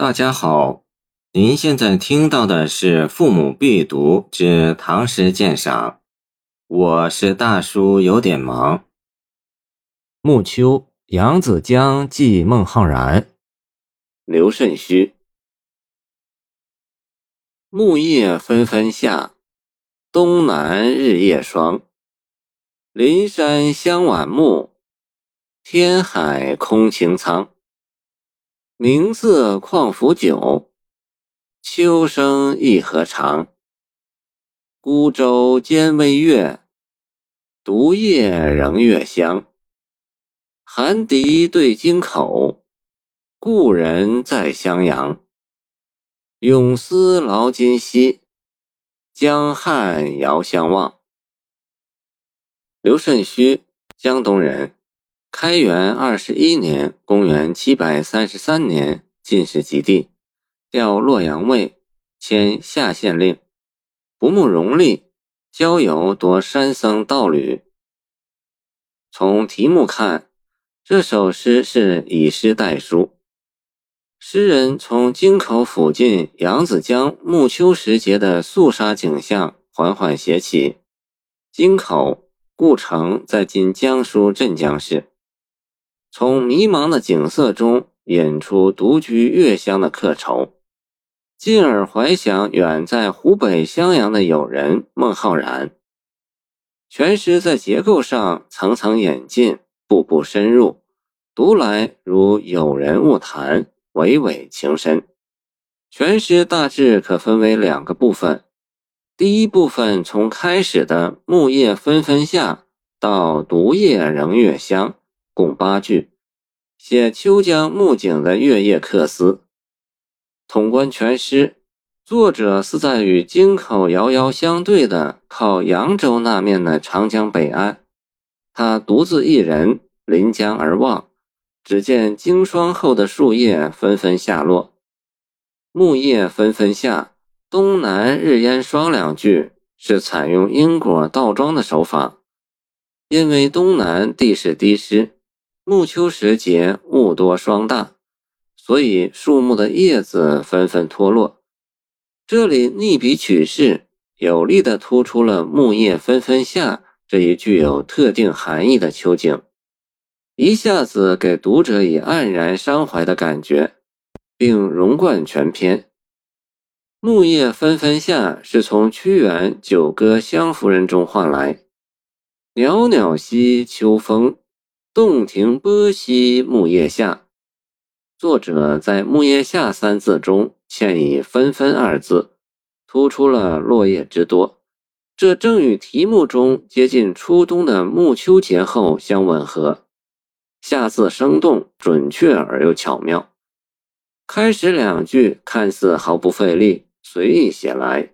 大家好，您现在听到的是《父母必读之唐诗鉴赏》，我是大叔，有点忙。暮秋，扬子江寄孟浩然。刘慎虚。木叶纷纷下，东南日夜霜。林山香晚暮，天海空晴苍。明色况浮久，秋声亦何长。孤舟兼微月，独夜仍月香。寒笛对京口，故人在襄阳。永思劳今夕，江汉遥相望。刘慎虚，江东人。开元二十一年（公元七百三十三年），进士及第，调洛阳尉，迁下县令。不慕荣利，交友多山僧道侣。从题目看，这首诗是以诗代书。诗人从京口附近扬子江暮秋时节的肃杀景象缓缓写起。京口，故城在今江苏镇江市。从迷茫的景色中引出独居月乡的客愁，进而怀想远在湖北襄阳的友人孟浩然。全诗在结构上层层演进，步步深入，读来如有人物谈，娓娓情深。全诗大致可分为两个部分，第一部分从开始的“木叶纷纷下”到“独夜仍月香”。共八句，写秋江暮景的月夜客思。统观全诗，作者是在与京口遥遥相对的靠扬州那面的长江北岸，他独自一人临江而望，只见经霜后的树叶纷纷下落。木叶纷纷下，东南日烟霜两句是采用因果倒装的手法，因为东南地势低湿。暮秋时节，雾多霜大，所以树木的叶子纷纷脱落。这里逆笔取势，有力地突出了“木叶纷纷下”这一具有特定含义的秋景，一下子给读者以黯然伤怀的感觉，并融贯全篇。“木叶纷纷下”是从屈原《九歌湘夫人》中换来，“袅袅兮秋风”。洞庭波兮木叶下，作者在“木叶下”三字中嵌以“纷纷”二字，突出了落叶之多。这正与题目中接近初冬的暮秋节后相吻合。下字生动、准确而又巧妙。开始两句看似毫不费力、随意写来，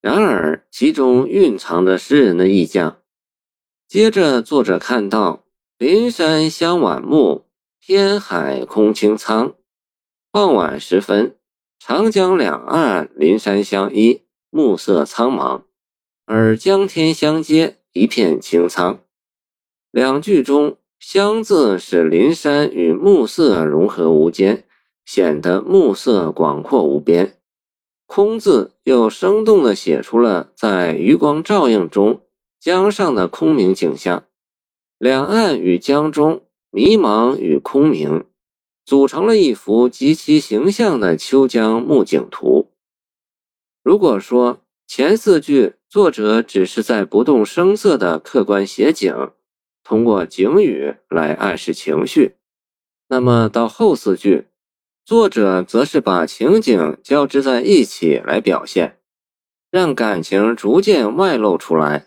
然而其中蕴藏着诗人的意象。接着，作者看到。林山香晚暮，天海空清苍。傍晚时分，长江两岸林山相依，暮色苍茫，而江天相接，一片清苍。两句中“香”字使林山与暮色融合无间，显得暮色广阔无边。“空”字又生动地写出了在余光照映中江上的空明景象。两岸与江中，迷茫与空明，组成了一幅极其形象的秋江暮景图。如果说前四句作者只是在不动声色地客观写景，通过景语来暗示情绪，那么到后四句，作者则是把情景交织在一起来表现，让感情逐渐外露出来。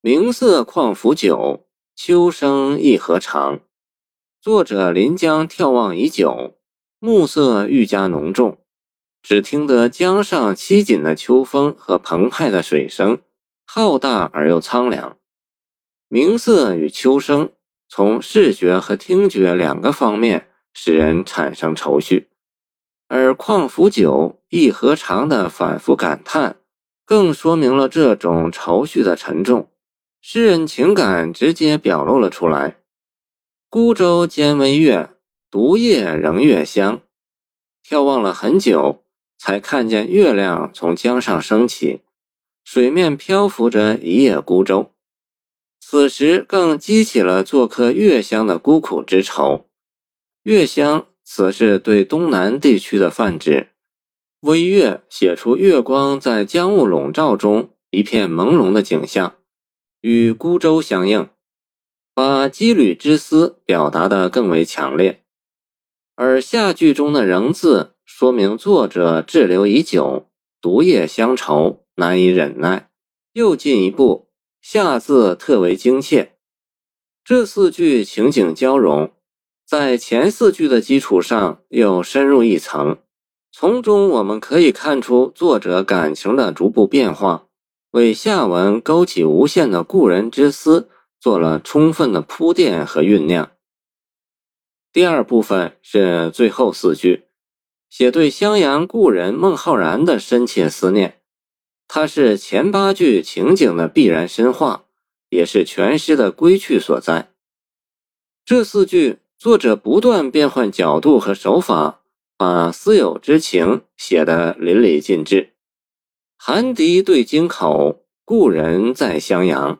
明色况浮久。秋声亦何长？作者临江眺望已久，暮色愈加浓重，只听得江上凄紧的秋风和澎湃的水声，浩大而又苍凉。明色与秋声，从视觉和听觉两个方面使人产生愁绪，而况浮久亦何长的反复感叹，更说明了这种愁绪的沉重。诗人情感直接表露了出来。孤舟兼微月，独夜仍月香。眺望了很久，才看见月亮从江上升起，水面漂浮着一叶孤舟。此时更激起了做客月乡的孤苦之愁。月乡，此是对东南地区的泛指。微月写出月光在江雾笼罩中一片朦胧的景象，与孤舟相应，把羁旅之思表达得更为强烈。而下句中的“仍”字，说明作者滞留已久，独夜乡愁，难以忍耐。又进一步。下字特为精切，这四句情景交融，在前四句的基础上又深入一层，从中我们可以看出作者感情的逐步变化，为下文勾起无限的故人之思做了充分的铺垫和酝酿。第二部分是最后四句，写对襄阳故人孟浩然的深切思念。它是前八句情景的必然深化，也是全诗的归趣所在。这四句，作者不断变换角度和手法，把思友之情写得淋漓尽致。寒笛对京口，故人在襄阳。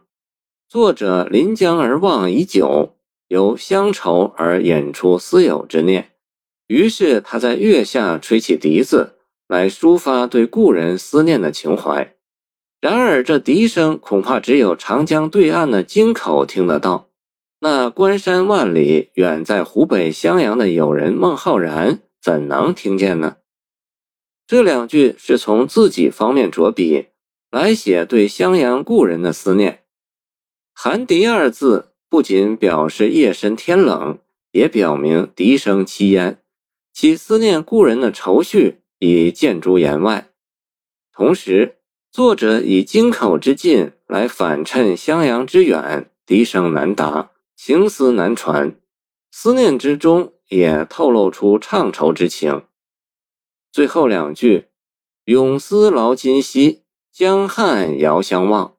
作者临江而望已久，由乡愁而引出思友之念，于是他在月下吹起笛子。来抒发对故人思念的情怀，然而这笛声恐怕只有长江对岸的京口听得到。那关山万里，远在湖北襄阳的友人孟浩然怎能听见呢？这两句是从自己方面着笔来写对襄阳故人的思念。寒笛二字不仅表示夜深天冷，也表明笛声凄咽，其思念故人的愁绪。已见诸言外，同时作者以京口之近来反衬襄阳之远，笛声难达，情思难传，思念之中也透露出怅愁之情。最后两句“永思劳今夕，江汉遥相望”，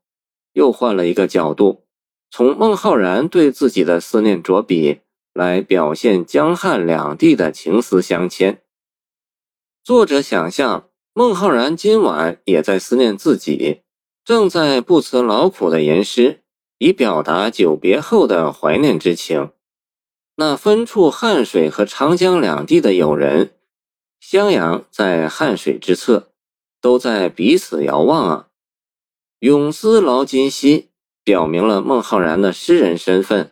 又换了一个角度，从孟浩然对自己的思念着笔，来表现江汉两地的情思相牵。作者想象孟浩然今晚也在思念自己，正在不辞劳苦的吟诗，以表达久别后的怀念之情。那分处汉水和长江两地的友人，襄阳在汉水之侧，都在彼此遥望啊。永思劳今夕，表明了孟浩然的诗人身份，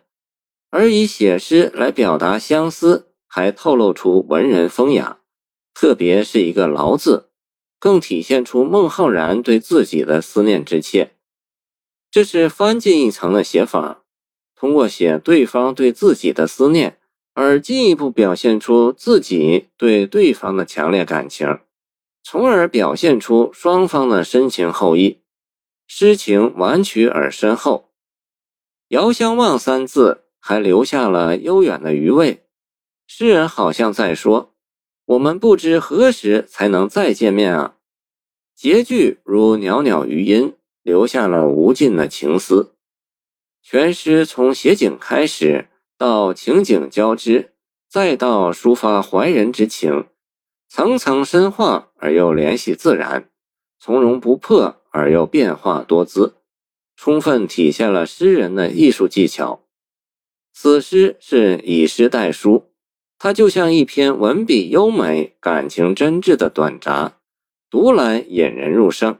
而以写诗来表达相思，还透露出文人风雅。特别是一个“劳”字，更体现出孟浩然对自己的思念之切。这是翻进一层的写法，通过写对方对自己的思念，而进一步表现出自己对对方的强烈感情，从而表现出双方的深情厚谊，诗情婉曲而深厚。遥相望三字还留下了悠远的余味，诗人好像在说。我们不知何时才能再见面啊！结句如袅袅余音，留下了无尽的情思。全诗从写景开始，到情景交织，再到抒发怀人之情，层层深化而又联系自然，从容不迫而又变化多姿，充分体现了诗人的艺术技巧。此诗是以诗代书。它就像一篇文笔优美、感情真挚的短札，读来引人入胜。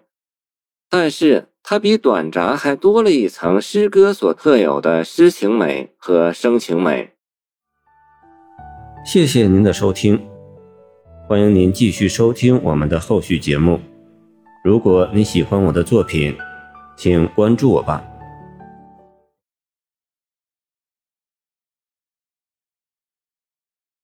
但是它比短札还多了一层诗歌所特有的诗情美和生情美。谢谢您的收听，欢迎您继续收听我们的后续节目。如果你喜欢我的作品，请关注我吧。